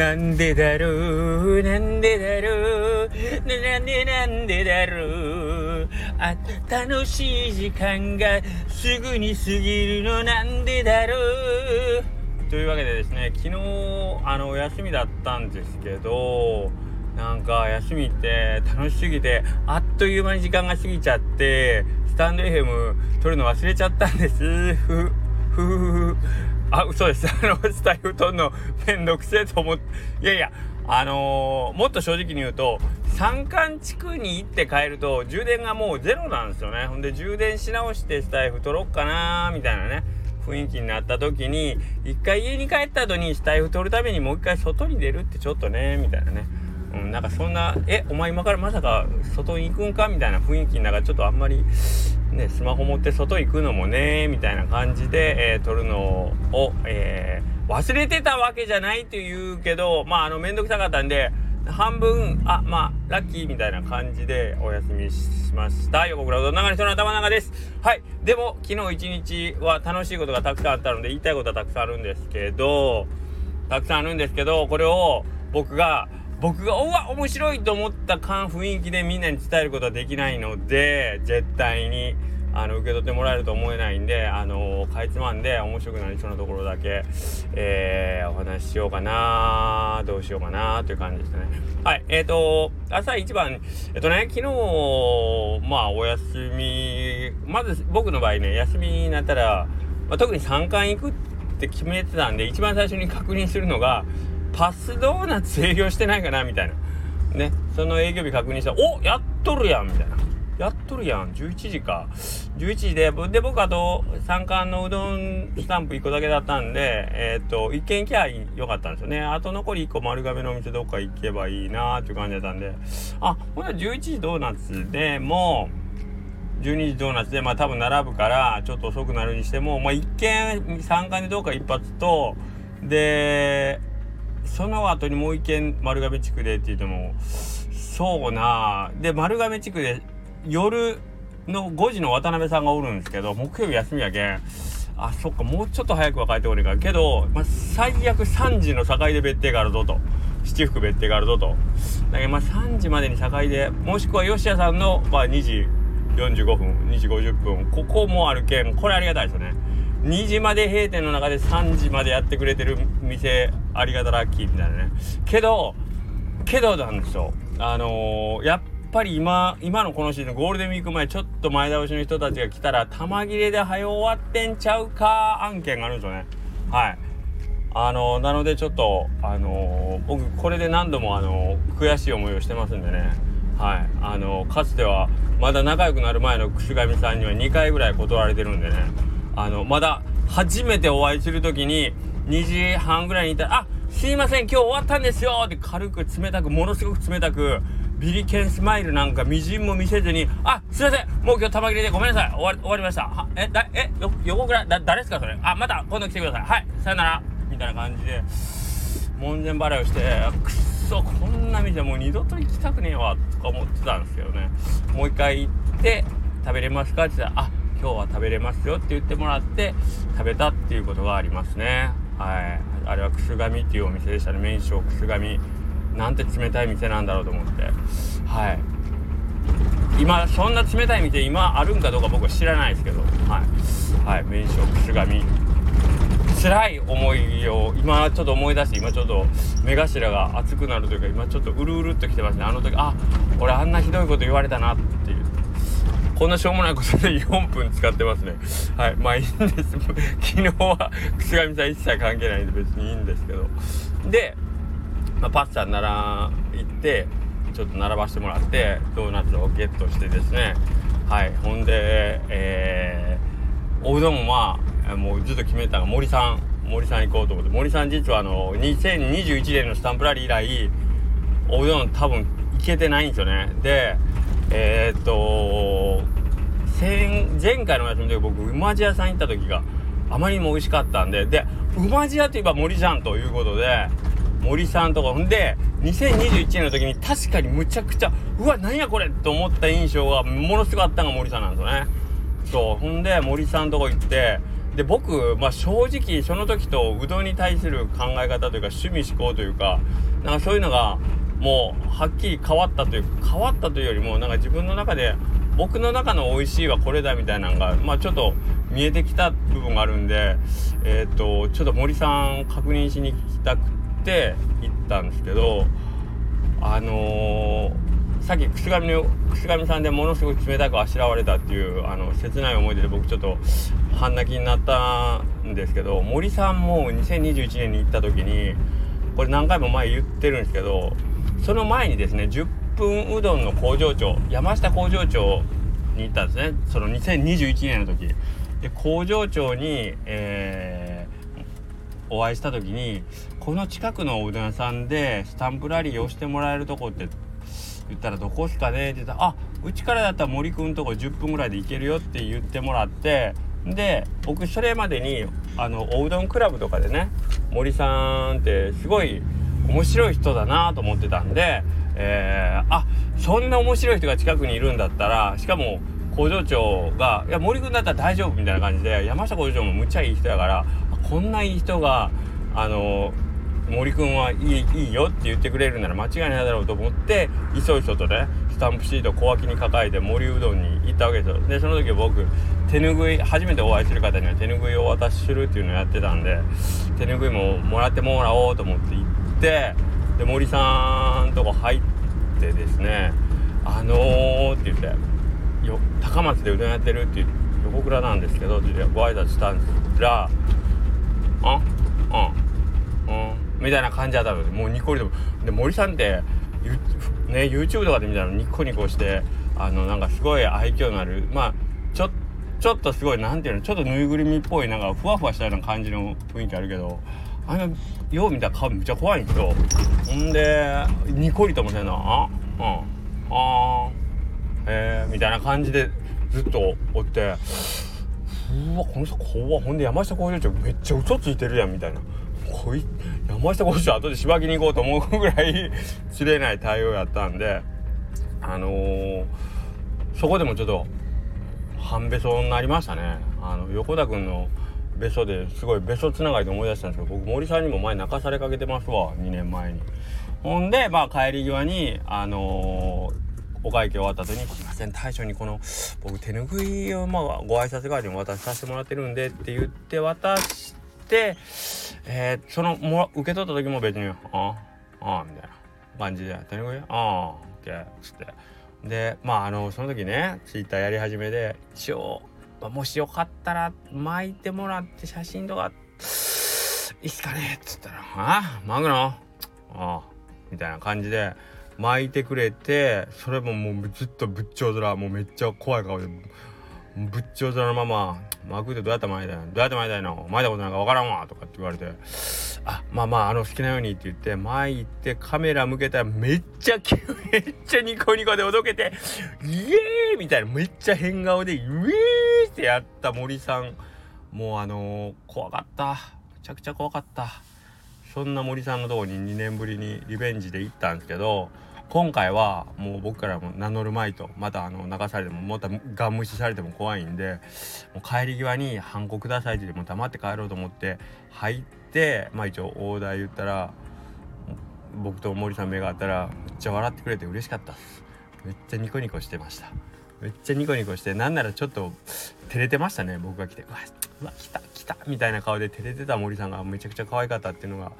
なんでだろうなんでだろうなんでなんでだろうあ楽しい時間がすぐに過ぎるのなんでだろうというわけでですね昨日あのお休みだったんですけどなんか休みって楽しすぎてあっという間に時間が過ぎちゃってスタンド FM 撮るの忘れちゃったんです。ふふふふ。あ嘘です。あのスタイフとんのめんどくせえと思って。いやいやあのー、もっと正直に言うと山間地区に行って帰ると充電がもうゼロなんですよね。ほんで充電し直してスタイフ取ろっかなみたいなね雰囲気になった時に一回家に帰った後にスタイフ取るためにもう一回外に出るってちょっとねみたいなね。うん、なんかそんな「えお前今からまさか外に行くんか?」みたいな雰囲気の中ちょっとあんまりねスマホ持って外行くのもねみたいな感じで、えー、撮るのを、えー、忘れてたわけじゃないと言うけどまああの面倒くさかったんで半分あまあラッキーみたいな感じでお休みしました横倉うどん流れ人の頭長ですはいでも昨日一日は楽しいことがたくさんあったので言いたいことはたくさんあるんですけどたくさんあるんですけどこれを僕が僕がうわ面白いと思った感雰囲気でみんなに伝えることはできないので絶対にあの受け取ってもらえると思えないんであのかいつまんで面白くなりそうなところだけ、えー、お話ししようかなどうしようかなという感じですね。はいえっ、ー、と朝一番えっ、とね昨日まあお休みまず僕の場合ね休みになったら、まあ、特に3回行くって決めてたんで一番最初に確認するのがパスドーナツ営業してないかなみたいな。ね。その営業日確認したら、おやっとるやんみたいな。やっとるやん。11時か。11時で、で、僕あと、三冠のうどんスタンプ1個だけだったんで、えっ、ー、と、1軒行きゃよかったんですよね。あと残り1個丸亀のお店どっか行けばいいなーっていう感じだったんで、あ、ほんなら11時ドーナツでもう、12時ドーナツで、まあ多分並ぶから、ちょっと遅くなるにしても、まあ1軒、3冠でどうか一発と、で、その後にもう一軒丸亀地区でって言ってもそうな。で丸亀地区で夜の5時の渡辺さんがおるんですけど木曜日休みやけん。あそっかもうちょっと早くは帰ってこれかけど、まあ、最悪3時の境で別邸があるぞと。七福別邸があるぞと。だけどまあ3時までに境でもしくは吉谷さんの、まあ、2時45分2時50分ここもあるけんこれありがたいですよね。2時まで閉店の中で3時までやってくれてる店ありがたラッキーみたいなね。けどけどなんですよあのー、やっぱり今今のこのシーズンゴールデンウィーク前ちょっと前倒しの人たちが来たら玉切れで早終わってんちゃうか案件があるんですよね。はい。あのー、なのでちょっとあのー、僕これで何度もあの悔しい思いをしてますんでね。はい。あのかつてはまだ仲良くなる前の串上さんには2回ぐらい断られてるんでね。あの、まだ初めてお会いする時に、2時半ぐらいにいたら、あすいません、今日終わったんですよって軽く冷たく、ものすごく冷たく、ビリケンスマイルなんかみじんも見せずに、あすいません、もう今日玉切れでごめんなさい、終わり、終わりました。はえ、だ、え、よ、横倉、だ、誰ですかそれ？あ、また今度来てください。はい、さよなら。みたいな感じで、門前払いをして、くっそ、こんな店もう二度と行きたくねえわ、とか思ってたんですけどね。もう一回行って、食べれますか？って言ったら、あ今日は食べれますよって言ってもらって食べたっていうことがありますね。はい。あれはくすがみっていうお店でしたね。麺匠くすがみ。なんて冷たい店なんだろうと思って。はい。今そんな冷たい店今あるんかどうか僕は知らないですけど。はい。はい。麺匠くすがみ。辛い思いを今ちょっと思い出して今ちょっと目頭が熱くなるというか今ちょっとうるうるっときてますね。あの時あ俺あんなひどいこと言われたなっていう。こんなしょうもないことで4分使ってますね。はい。まあいいんです。昨日は、くすがみさん一切関係ないんで別にいいんですけど。で、まあ、パスタなら行って、ちょっと並ばしてもらって、ドーナツをゲットしてですね。はい。ほんで、えー、おうどんもまあ、もうずっと決めたが森さん、森さん行こうと思って、森さん実はあの、2021年のスタンプラリー以来、おうどん多分行けてないんですよね。で、えー、っと前回の休みで僕馬路屋さん行った時があまりにも美味しかったんでで馬路屋といえば森さんということで森さんとかほんで2021年の時に確かにむちゃくちゃうわ何やこれと思った印象がものすごかったのが森さんなんですよね。そうほんで森さんとこ行ってで僕、まあ、正直その時とうどんに対する考え方というか趣味思考というかなんかそういうのがもうはっきり変わったという変わったというよりもなんか自分の中で僕の中の美味しいはこれだみたいなのが、まあ、ちょっと見えてきた部分があるんで、え、ー、とちょっと森さん確認しに行きたくて行ったんですけどあのー、さっき串上の串上さんでものすごく冷たくあしらわれたっていうあの切ない思い出で僕ちょっと半泣きになったんですけど森さんも2021年に行った時にこれ何回も前言ってるんですけどその前にですね10分うどんの工場長山下工場長に行ったんですね。その2021年の時。で工場長に、えー、お会いした時にこの近くのおうどん屋さんでスタンプラリーをしてもらえるとこって言ったらどこっすかね？って言ったら「あうちからだったら森くんとこ10分ぐらいで行けるよ」って言ってもらってで僕それまでにあのおうどんクラブとかでね森さんってすごい面白い人だなと思ってたんで、えー、あそんな面白い人が近くにいるんだったらしかも工場長が「いや森君だったら大丈夫」みたいな感じで山下工場長もむっちゃいい人やからこんないい人があの森君はいいいいよって言ってくれるなら間違いないだろうと思っていそいそとねスタンプシート小脇に抱えて森うどんに行ったわけですよ。でその時僕手ぬぐい初めてお会いする方には手ぬぐいをお渡しするっていうのをやってたんで手ぬぐいももらってもらおうと思って行ってで森さんとこ入ってですね「あのー」って言って「よ高松でうどんやってる」って横倉なんですけどってご挨拶したんですら「あうんうん」みたいな感じだったのでもうニコリとで森さんってね YouTube とかで見たらニコニコしてあのなんかすごい愛嬌のあるまあちょちょっとすごいなんていうのちょっとぬいぐるみっぽいなんかふわふわしたような感じの雰囲気あるけどあのよう見たら顔めっちゃ怖いんですよほんでニコリともせんなあうん。あえー、みたいな感じでずっとおって。うわこの人怖ほんで山下工場長めっちゃ嘘ついてるやんみたいな。こい山下工場長後でしばきに行こうと思うぐらい 知れない対応やったんで。あのー、そこでもちょっと半べそうになりましたね。あの横田君の別荘ですごい別荘つながりで思い出したんですけど僕森さんにも前泣かされかけてますわ2年前にほんでまあ帰り際にあのー、お会計終わった後に「すいません大将にこの僕手ぬぐいをまあご挨拶代わりに渡させてもらってるんで」って言って渡して、えー、そのも受け取った時も別に「ああああ」みたいな感じで「手ぬぐいああ」っつって。でまああのその時ねツイッターやり始めで一応まあ、もしよかったら巻いてもらって写真とかいいっすかねっつったら「あ巻くのああ」みたいな感じで巻いてくれてそれももうずっと仏頂面もうめっちゃ怖い顔で仏頂面のまま「巻くってどうやって巻いたんどうやって巻いたんのことなんかわからんわ」とかって言われて「あまあまああの好きなように」って言って巻いてカメラ向けたらめっちゃ めっちゃニコニコでおどけて「イエーイ!」みたいな。めっちゃ変顔で「イエーイ!」ってやった森さん。もうあのー、怖かった。めちゃくちゃ怖かった。そんな森さんのとこに2年ぶりにリベンジで行ったんですけど今回はもう僕からも名乗るまいとまたあの流されてもまたガン無視されても怖いんでもう帰り際に「ハンコください」って言っても黙って帰ろうと思って入ってまあ一応オーダー言ったら僕と森さん目が合ったらめっちゃ笑ってくれて嬉しかったっす。めっちゃニコニコしてました。めっちゃニコニコしてなんならちょっと照れてましたね僕が来て。うわうわ来た来たみたいな顔で照れてた森さんがめちゃくちゃ可愛かったっていうのが、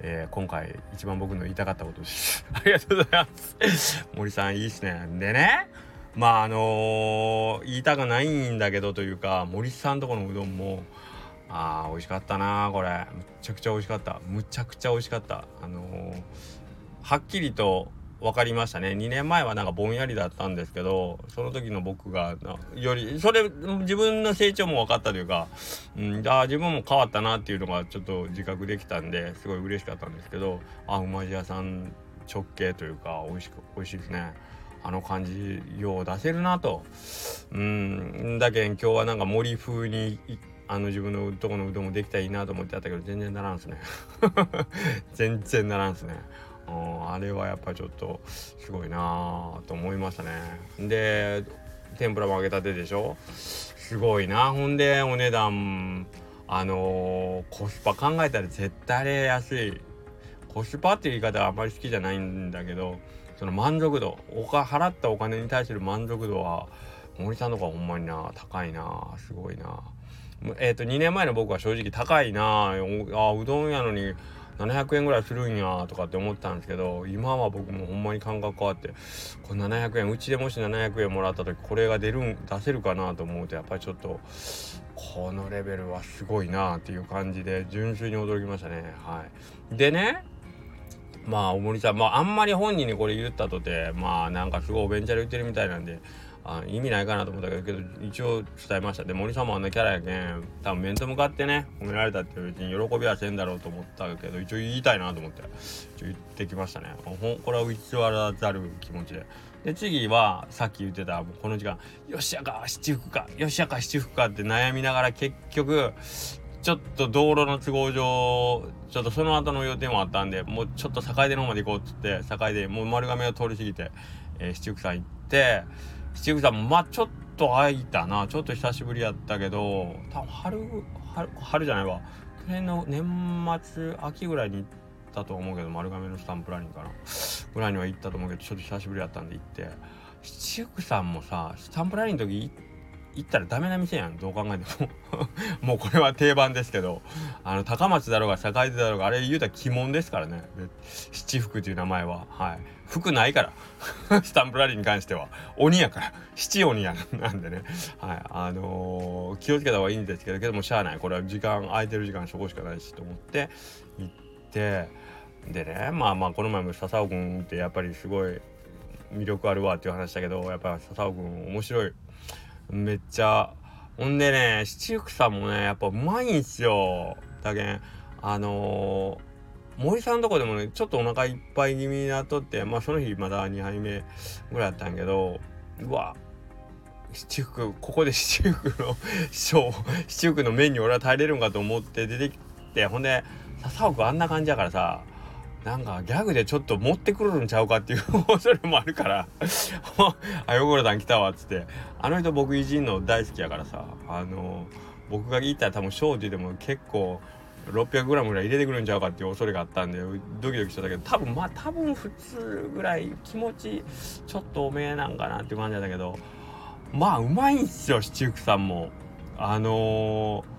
えー、今回一番僕の言いたかったことです。ありがとうございます。森さんいいっすね。でねまああのー、言いたくないんだけどというか森さんとこのうどんもあー美味しかったなこれ。むちゃくちゃ美味しかった。むちゃくちゃ美味しかった。あのー、はっきりと分かりましたね2年前はなんかぼんやりだったんですけどその時の僕がよりそれ自分の成長も分かったというか、うん、あ自分も変わったなっていうのがちょっと自覚できたんですごい嬉しかったんですけどあうまじ屋さん直系というか美味しく美味しいですね。あの感じよう出せるなと。うんだけん今日はなんか森風にあの自分のとこのうどんもできたらいいなと思ってやったけど全然ならんすね 全然ならんすねあれはやっぱちょっとすごいなと思いましたね。で天ぷらも揚げたてでしょ？すごいな。ほんでお値段あのー、コスパ考えたら絶対あれ安い。コスパっていう言い方はあんまり好きじゃないんだけどその満足度おか払ったお金に対する満足度は森さんとかほんまにな高いな。すごいな。えっ、ー、と2年前の僕は正直高いな。あうどんやのに700円ぐらいするんやとかって思ったんですけど今は僕もほんまに感覚変わってこれ700円うちでもし700円もらった時これが出るん出せるかなと思うとやっぱりちょっとこのレベルはすごいなっていう感じで純粋に驚きましたね。はい。でねまあ大森さんまああんまり本人にこれ言ったとてまあなんかすごいおべんちゃら言ってるみたいなんであ意味ないかなと思ったけど一応伝えました。で森さんもあんなキャラやけん多分面と向かってね褒められたって別に喜びはせんだろうと思ったけど一応言いたいなと思って。一応言ってきましたねこれは偽らざる気持ちでで次はさっき言ってたこの時間よしやか七福かよしやか七福かって悩みながら結局ちょっと道路の都合上ちょっとその後の予定もあったんでもうちょっと境出の方まで行こうっつって境出もう丸亀を通り過ぎて、えー、七福さん行って七福さんまあちょっと空いたな。ちょっと久しぶりやったけど多分春春春じゃないわ。去年の年末秋ぐらいに行ったと思うけど丸亀のスタンプラリンかな。ぐらいには行ったと思うけどちょっと久しぶりやったんで行って。七福さんもさスタンプラリンの時行ったらダメな店やんどう考えても。もうこれは定番ですけど。あの高松だろうが堺でだろうがあれ言うたら鬼門ですからね。七福という名前は。はい。服ないから。スタンプラリーに関しては。鬼やから。七鬼や なんでね。はい。あのー、気をつけた方がいいんですけどけどもしゃあない。これは時間空いてる時間そこしかないしと思って行ってでねまあまあこの前も笹尾君ってやっぱりすごい魅力あるわっていう話だけどやっぱ笹尾君面白い。めっちゃ。ほんでね七福さんもねやっぱうまいんすよ。だけんあのー、森さんのとこでもねちょっとお腹いっぱい気味になっとってまあその日まだ2杯目ぐらいやったんやけどうわ七福ここで七福の シ七福のメニュー俺は耐えれるんかと思って出てきてほんで笹尾君あんな感じやからさなんかギャグでちょっと持ってくるんちゃうかっていう恐れもあるから あ、横田さん来たわっつって、あの人僕偉人の大好きやからさ、あの、僕が言ったら多分シでも結構 600g ぐらい入れてくるんちゃうかっていう恐れがあったんでドキドキしてたけど多分まあ多分普通ぐらい気持ちちょっと多めえなんかなっていう感じだけどまあうまいんすよ七福さんも。あのー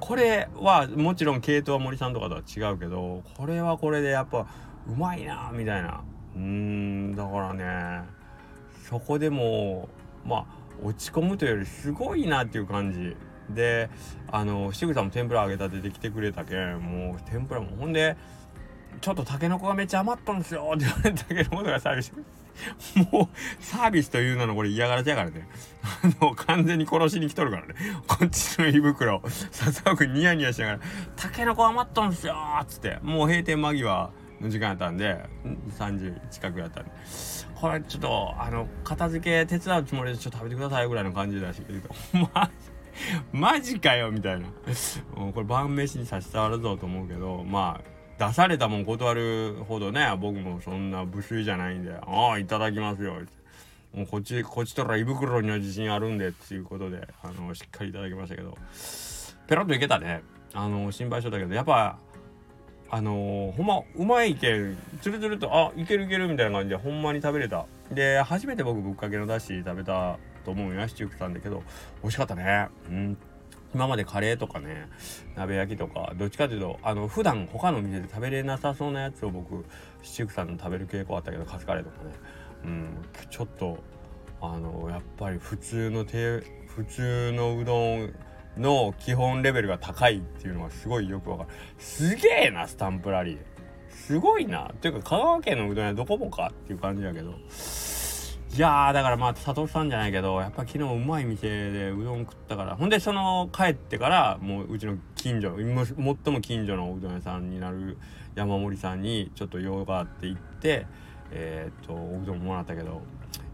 これはもちろん系統は森さんとかとは違うけどこれはこれでやっぱうまいなみたいな。うんだからねそこでもまあ落ち込むというよりすごいなっていう感じ。であのシグさんも天ぷら揚げたてで来てくれたけんもう天ぷらもほんでちょっとタケノコがめっちゃ余ったんですよって言われたけどもがサービスもうサービスというののこれ嫌がらせやからね。あの完全に殺しに来とるからね。こっちの胃袋笹尾くんニヤニヤしながら「タケノコ余ったんすよ」っつってもう閉店間際の時間やったんで3時近くやったんで。これちょっとあの片付け手伝うつもりでちょっと食べてくださいぐらいの感じだしまマジかよみたいな。これ晩飯に差し障るぞと思うけどまあ出されたもん断るほどね僕もそんな無粋じゃないんで「ああいただきますよ」もうこっちこっちとら胃袋には自信あるんでっていうことであのしっかりいただきましたけど。ペロッといけたね。あの心配しとったけどやっぱあのー、ほんまうまいけんつるつるとあいけるいけるみたいな感じでほんまに食べれた。で初めて僕ぶっかけのだし食べたと思うよシチューさんだけど美味しかったね。うん。今までカレーとかね鍋焼きとかどっちかというとあの普段他の店で食べれなさそうなやつを僕七福さんの食べる傾向あったけどカツカレーとかね。うん。ちょっとあのやっぱり普通の手普通のうどんの基本レベルが高いっていうのがすごいよくわかる。すげえなスタンプラリー。すごいな。っていうか香川県のうどん屋どこもかっていう感じだけど。いやだからまあ佐藤さんじゃないけどやっぱ昨日うまい店でうどん食ったからほんでその帰ってからもううちの近所最も近所のうどん屋さんになる山森さんにちょっと用があって行ってえー、っとおうどんもらったけど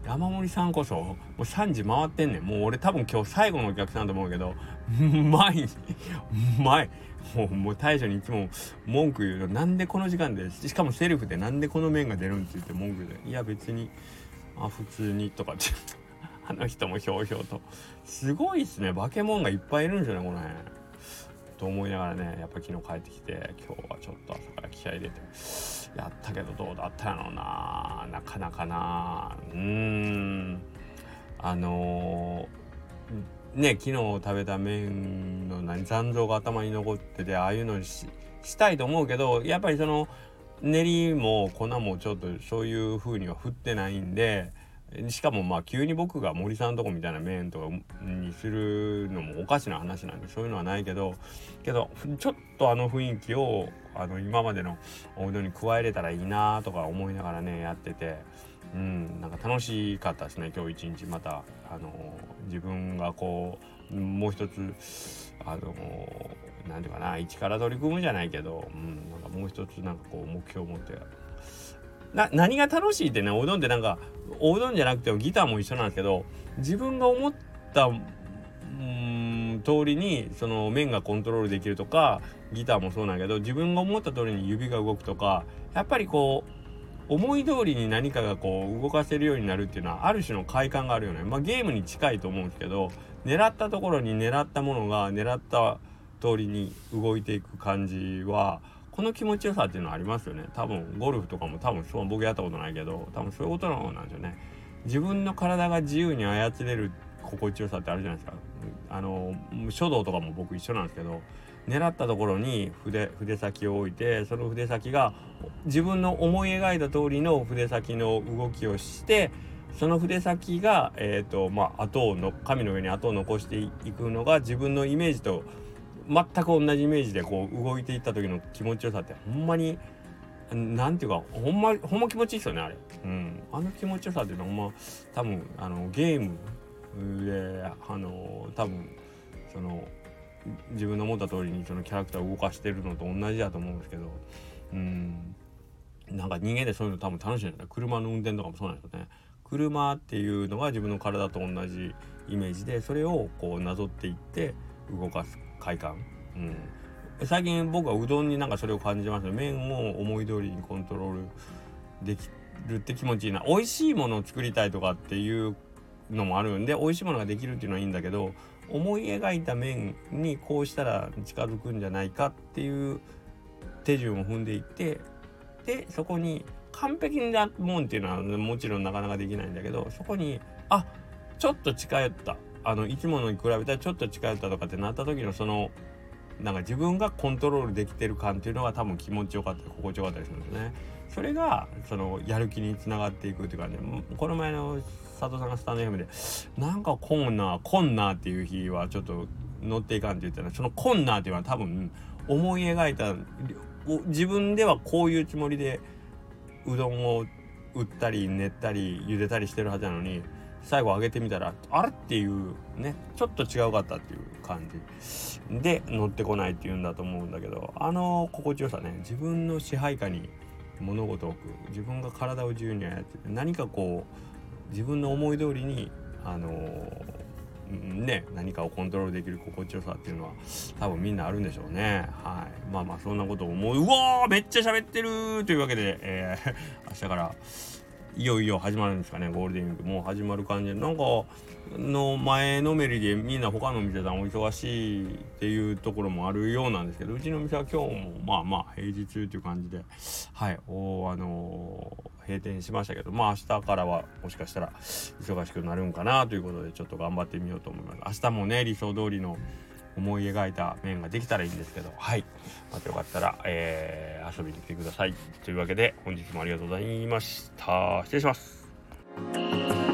山森さんこそもう3時回ってんねん。もう俺多分今日最後のお客さんと思うけどうまい。うまい。もうもう大将にいつも文句言うのなんでこの時間でしかもセルフでなんでこの麺が出るんって言って文句でいや別に。あ普通にとかって。あの人もひょうひょうと。すごいっすね。化け物がいっぱいいるんですよねこの辺。と思いながらねやっぱ昨日帰ってきて今日はちょっと朝から気合入れてやったけどどうだったやろな。なかなかな。うーん。あのー、ね昨日食べた麺の何残像が頭に残っててああいうのにしたいと思うけどやっぱりその練りも粉もちょっとそういう風には振ってないんでしかもまあ急に僕が森さんとこみたいな麺とかにするのもおかしな話なんでそういうのはないけどけどちょっとあの雰囲気をあの今までのおうどんに加えれたらいいなとか思いながらねやっててうんなんか楽しかったですね今日一日またあの自分がこうもう一つあの何て言うかな一から取り組むじゃないけど、うん、なんかもう一つなんかこう目標を持ってな何が楽しいってねおうどんってなんかおうどんじゃなくてもギターも一緒なんですけど自分が思ったうん通りにその面がコントロールできるとかギターもそうなんやけど自分が思った通りに指が動くとかやっぱりこう思い通りに何かがこう動かせるようになるっていうのはある種の快感があるよね。まあゲームに近いと思うんですけど狙ったところに狙ったものが狙った通りに動いていく感じはこの気持ちよさっていうのはありますよね。多分ゴルフとかも多分そう僕やったことないけど多分そういうことなんですよね。自分の体が自由に操れる心地よさってあるじゃないですか。あの書道とかも僕一緒なんですけど狙ったところに筆筆先を置いてその筆先が自分の思い描いた通りの筆先の動きをしてその筆先が、えーとまあ、後をの紙の上に後を残していくのが自分のイメージと全く同じイメージでこう動いていった時の気持ちよさってほんまになんていうかほんまほんま気持ちいいですよねあれ、うん、あの気持ちよさっていうのはほんま多分あのゲームであの多分その自分の思った通りにそのキャラクターを動かしてるのと同じだと思うんですけどうん。なんか人間でそういうの多分楽しいんだよ車の運転とかもそうなんですよね。車っていうのが自分の体と同じイメージでそれをこうなぞっていって動かす快感、うん、最近僕はうどんになんかそれを感じます麺を思い通りにコントロールできるって気持ちいいな。美味しいものを作りたいとかっていうのもあるんで美味しいものができるっていうのはいいんだけど思い描いた面にこうしたら近づくんじゃないかっていう手順を踏んでいってでそこに完璧なもんっていうのはもちろんなかなかできないんだけどそこにあちょっと近寄った。あの生き物に比べたらちょっと近寄ったとかってなった時のそのなんか自分がコントロールできてる感っていうのが多分気持ちよかったり心地よかったりするんですね。それがそのやる気につながっていくっていうかねこの前の佐藤さんがスタンド FM でなんかこんなこんなっていう日はちょっと乗っていかんって言ったらそのこんなっていうのは多分思い描いた自分ではこういうつもりでうどんを売ったり練ったり茹でたりしてるはずなのに最後上げてみたらあれっていうねちょっと違うかったっていう感じ。で乗ってこないっていうんだと思うんだけどあの心地よさね自分の支配下に物事を置く。自分が体を自由に操って何かこう自分の思い通りにあのね何かをコントロールできる心地よさっていうのは多分みんなあるんでしょうね。はい。まあまあそんなことを思う。うわーめっちゃ喋ってるというわけで、えー、明日からいよいよ始まるんですかねゴールデンウィーク。もう始まる感じ。でなんかの前のめりでみんな他の店さんお忙しいっていうところもあるようなんですけどうちの店は今日もまあまあ平日っていう感じではいおあのー、閉店しましたけどまあ明日からはもしかしたら忙しくなるんかなということでちょっと頑張ってみようと思います。明日もね理想通りの思い描いた面ができたらいいんですけど。はい。またよかったら、えー、遊びに来てください。というわけで本日もありがとうございました。失礼します